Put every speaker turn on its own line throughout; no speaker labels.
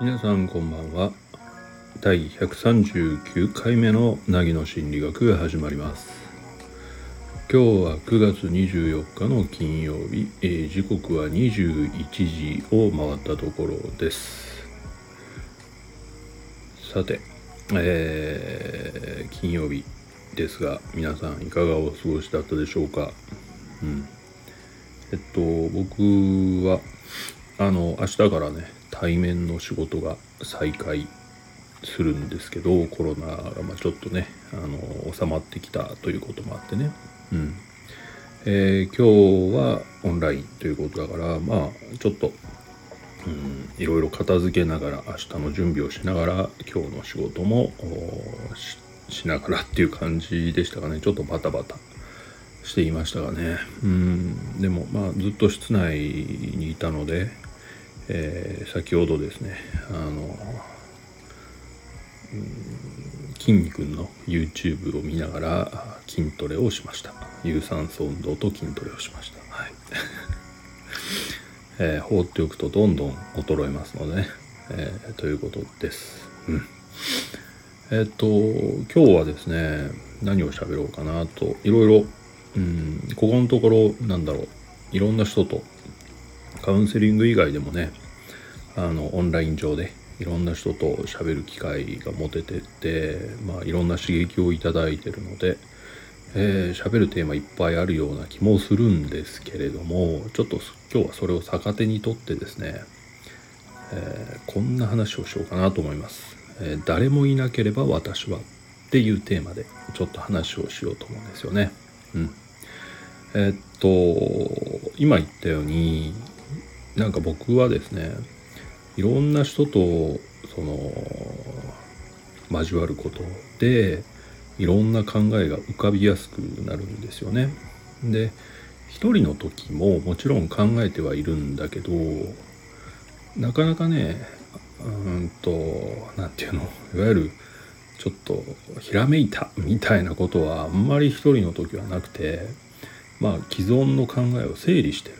皆さんこんばんは。第139回目の凪の心理学が始まります。今日は9月24日の金曜日、えー、時刻は21時を回ったところです。さて、えー、金曜日ですが皆さんいかがお過ごしだったでしょうか？うん。えっと僕はあの明日からね対面の仕事が再開するんですけどコロナがまちょっとねあの収まってきたということもあってね、うん。えー、今日はオンラインということだからまあちょっと、うん、いろいろ片付けながら明日の準備をしながら今日の仕事もしながらっていう感じでしたかね。ちょっとバタバタ。していましたがね。うん。でもまあずっと室内にいたのでえー、先ほどですねあの筋肉の YouTube を見ながら筋トレをしました。有酸素運動と筋トレをしました、はい。えー、放っておくとどんどん衰えますのでね、えー、ということです、うん、えっと今日はですね何を喋ろうかなといろいろ、うん、ここのところなんだろう。いろんな人とカウンセリング以外でもねあのオンライン上でいろんな人と喋る機会が持ててって、まあ、いろんな刺激をいただいてるのでえー、喋るテーマいっぱいあるような気もするんですけれどもちょっと今日はそれを逆手にとってですね、えー、こんな話をしようかなと思います、えー、誰もいなければ私はっていうテーマでちょっと話をしようと思うんですよね。うん。えっと今言ったようになんか僕はですねいろんな人とその交わることでいろんな考えが浮かびやすくなるんですよね。で一人の時ももちろん考えてはいるんだけどなかなかねうんと何て言うのいわゆるちょっとひらめいたみたいなことはあんまり一人の時はなくてまあ既存の考えを整理してる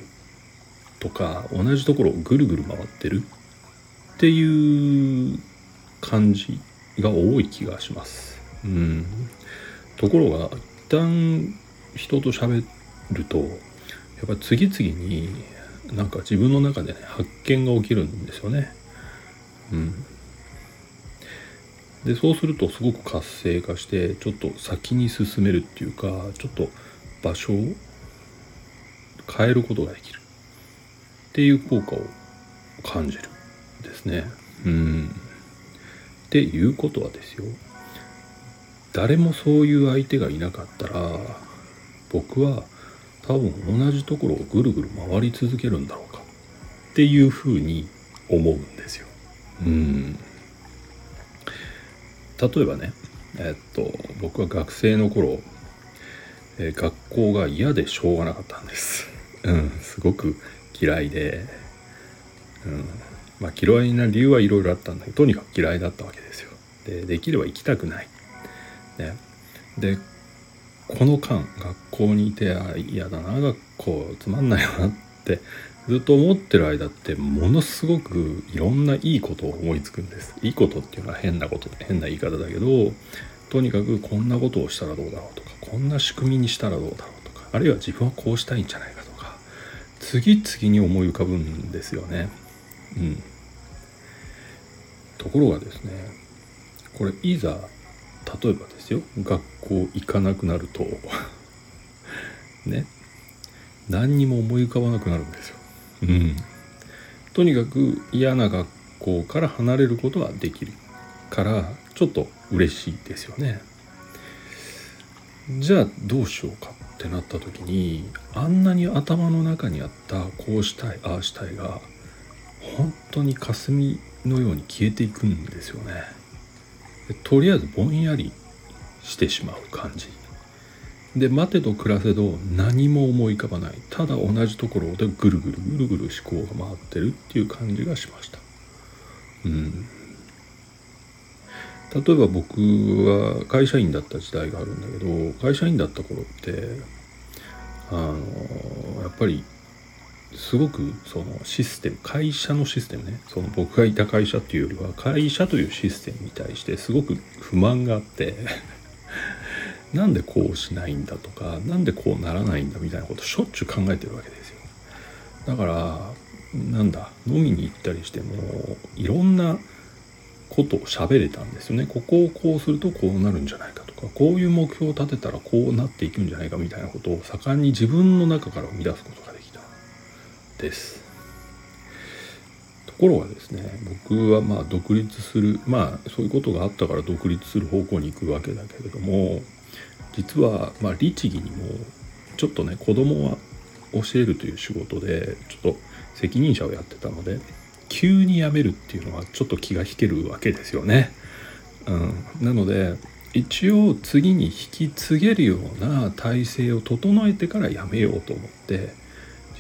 とか同じところをぐるぐる回ってるっていう感じが多い気がします。うん、ところが一旦人と喋るとやっぱ次々になんか自分の中でね発見が起きるんですよね。うん、でそうするとすごく活性化してちょっと先に進めるっていうかちょっと場所を変えることができるっていう効果を感じるですね。うん。っていうことはですよ誰もそういう相手がいなかったら僕は多分同じところをぐるぐる回り続けるんだろうかっていうふうに思うんですよ。うん例えばねえっと僕は学生の頃、えー、学校が嫌でしょうがなかったんです。うん、すごく嫌いで、うん、まあ嫌いな理由はいろいろあったんだけどとにかく嫌いだったわけですよ。でできれば行きたくない。ね、でこの間学校にいてあ嫌だな学校つまんないよなってずっと思ってる間ってものすごくいろんないいことを思いつくんですいいことっていうのは変なこと変な言い方だけどとにかくこんなことをしたらどうだろうとかこんな仕組みにしたらどうだろうとかあるいは自分はこうしたいんじゃないかとか次々に思い浮かぶんですよねうんところがですねこれいざ例えばですよ学校行かなくなると ね何にも思い浮かばなくなるんですよ。うん。とにかく嫌な学校から離れることはできるからちょっと嬉しいですよね。じゃあどうしようかってなった時にあんなに頭の中にあったこうしたいああしたいが本当に霞のように消えていくんですよね。とりあえずぼんやりしてしまう感じで待てと暮らせど何も思い浮かばないただ同じところでぐるぐるぐるぐる思考が回ってるっていう感じがしましたうん例えば僕は会社員だった時代があるんだけど会社員だった頃ってあのやっぱりすごくそのシステム会社のシステムね。その僕がいた会社っていうよりは会社というシステムに対してすごく不満があって なんでこうしないんだとか何でこうならないんだみたいなことしょっちゅう考えてるわけですよ。だからなんだ飲みに行ったりしてもいろんなこと喋れたんですよね。ここをこうするとこうなるんじゃないかとかこういう目標を立てたらこうなっていくんじゃないかみたいなことを盛んに自分の中から生み出すことができたです。ところがですね僕はまあ独立するまあそういうことがあったから独立する方向に行くわけだけれども実はまあ律儀にもちょっとね子供は教えるという仕事でちょっと責任者をやってたので急に辞めるっていうのはちょっと気が引けるわけですよね。うん、なので一応次に引き継げるような体制を整えてから辞めようと思って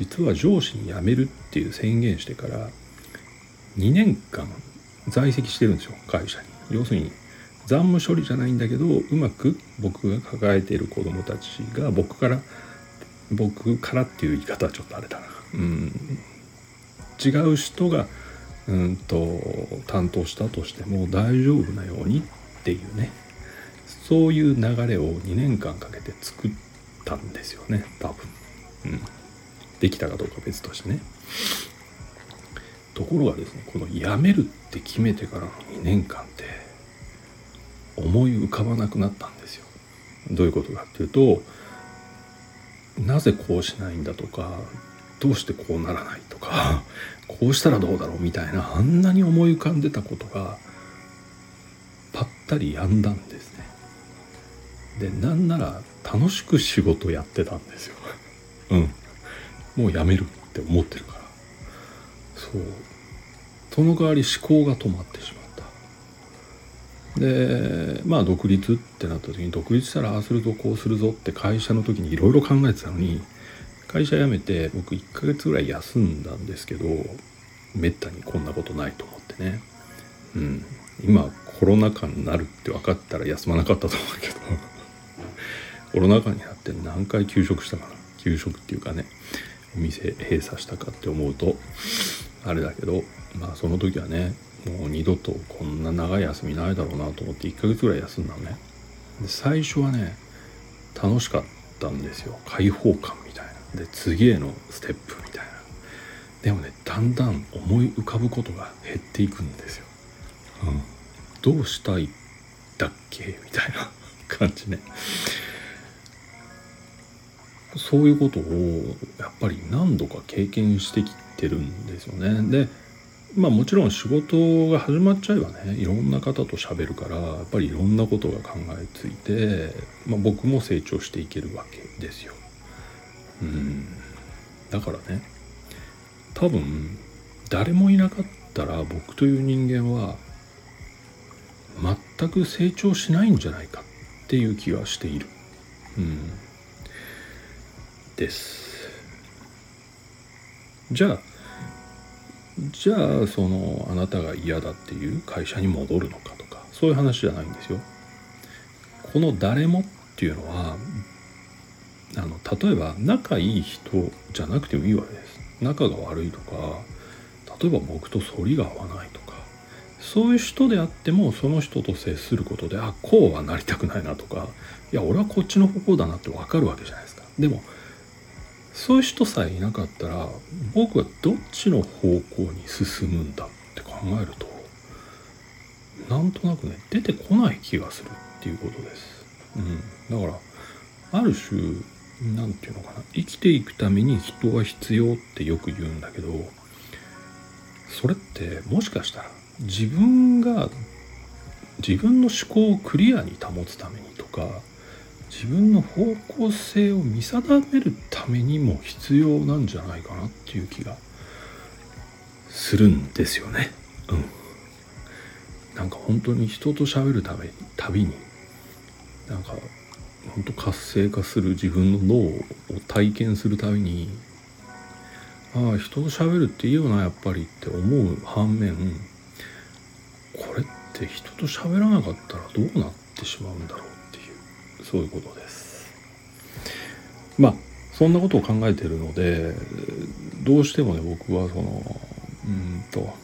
実は上司に辞めるっていう宣言してから2年間在籍してるんですよ会社に。要するに残務処理じゃないんだけどうまく僕が抱えている子どもたちが僕から僕からっていう言い方はちょっとあれだな。うん違う人がうんと担当したとしても大丈夫なようにっていうね。そういう流れを2年間かけて作ったんですよね多分、うん、できたかどうか別としてね。ところがですねこの辞めるって決めてからの2年間って思い浮かばなくなったんですよ。どういうことかっていうとなぜこうしないんだとかどうしてこうならないとかこうしたらどうだろうみたいなあんなに思い浮かんでたことがぱったりやんだんですね。でなんなら楽しく仕事やってたんですよ。うん。もうやめるって思ってるから。そう。その代わり思考が止まってしまった。でまあ独立ってなった時に独立したらああするぞこうするぞって会社の時にいろいろ考えてたのに会社辞めて僕1ヶ月ぐらい休んだんですけどめったにこんなことないと思ってね。うん。今コロナ禍になるって分かったら休まなかったと思うけど。コロナ禍になって何回休職したかな。休職っていうかねお店閉鎖したかって思うとあれだけどまあその時はねもう二度とこんな長い休みないだろうなと思って1ヶ月ぐらい休んだのね。で最初はね楽しかったんですよ。開放感みたいな。で次へのステップみたいな。でもねだんだん思い浮かぶことが減っていくんですよ、うん、どうしたいだっけ？みたいな 感じね。そういうことをやっぱり何度か経験してきてるんですよね。でまあもちろん仕事が始まっちゃえばねいろんな方と喋るからやっぱりいろんなことが考えついて、まあ、僕も成長していけるわけですよ。うんだからね多分誰もいなかったら僕という人間は全く成長しないんじゃないかっていう気がしている。うんです。じゃあじゃあそのあなたが嫌だっていう会社に戻るのかとかそういう話じゃないんですよ。この誰もっていうのは例えば仲いい人じゃなくてもいいわけです。仲が悪いとか例えば僕と反りが合わないとかそういう人であってもその人と接することであこうはなりたくないなとかいや俺はこっちの方向だなって分かるわけじゃないですか。でもそういう人さえいなかったら僕はどっちの方向に進むんだって考えるとなんとなくね出てこない気がするっていうことです。うん、だからある種何て言うのかな生きていくために人は必要ってよく言うんだけどそれってもしかしたら自分が自分の思考をクリアに保つためにとか自分の方向性を見定めるためにも必要なんじゃないかなっていう気がするんですよね。うん。なんか本当に人と喋るためたびになんか本当活性化する自分の脳を体験するためにああ人と喋るっていいよなやっぱりって思う反面これって人と喋らなかったらどうなってしまうんだろうっていうそういうことです。まあそんなことを考えてるのでどうしてもね僕はそのうんと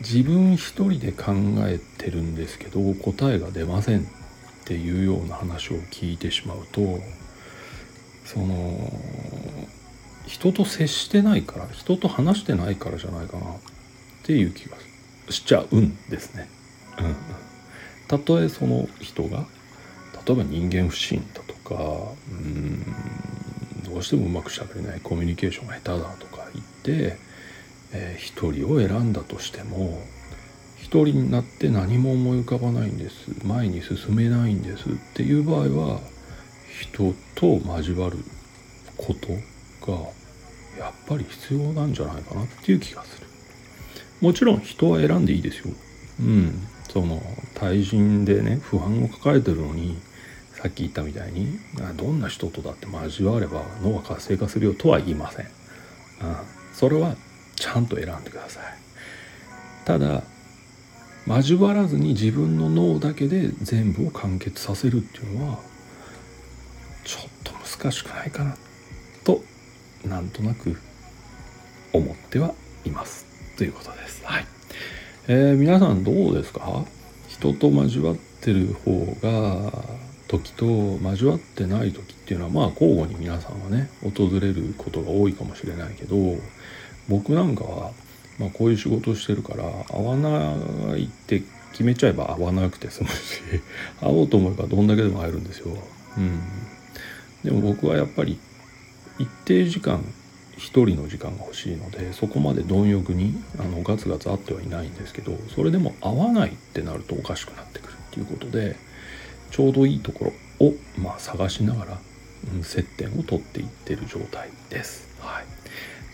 自分一人で考えてるんですけど答えが出ません。っていうような話を聞いてしまうとその人と接してないから人と話してないからじゃないかなっていう気がしちゃうんですね。うん、たとえその人が例えば人間不信だとかうんどうしてもうまくしゃべれないコミュニケーションが下手だとか言って、えー、一人を選んだとしても人になって何も思い浮かばないんです。前に進めないんですっていう場合は人と交わることがやっぱり必要なんじゃないかなっていう気がする。もちろん人は選んでいいですよ。うん。その対人でね不安を抱えてるのにさっき言ったみたいにどんな人とだって交われば脳は活性化するよとは言いません、うん、それはちゃんと選んでください。ただ交わらずに自分の脳だけで全部を完結させるっていうのはちょっと難しくないかなとなんとなく思ってはいます。ということです。はい。えー、皆さんどうですか？人と交わってる方が時と交わってない時っていうのはまあ交互に皆さんはね訪れることが多いかもしれないけど僕なんかは、まあ、こういう仕事をしてるから会わないって決めちゃえば会わなくて済むし 会おうと思えばどんだけでも会えるんですよ。うん、でも僕はやっぱり一定時間一人の時間が欲しいのでそこまで貪欲にあのガツガツ会ってはいないんですけどそれでも会わないってなるとおかしくなってくるっていうことでちょうどいいところを、まあ、探しながら、うん、接点を取っていってる状態です。はい、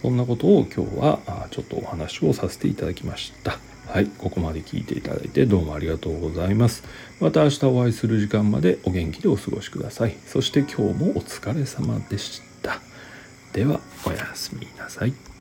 そんなことを今日はちょっとお話をさせていただきました。はい、ここまで聞いていただいてどうもありがとうございます。また明日お会いする時間までお元気でお過ごしください。そして今日もお疲れ様でした。ではおやすみなさい。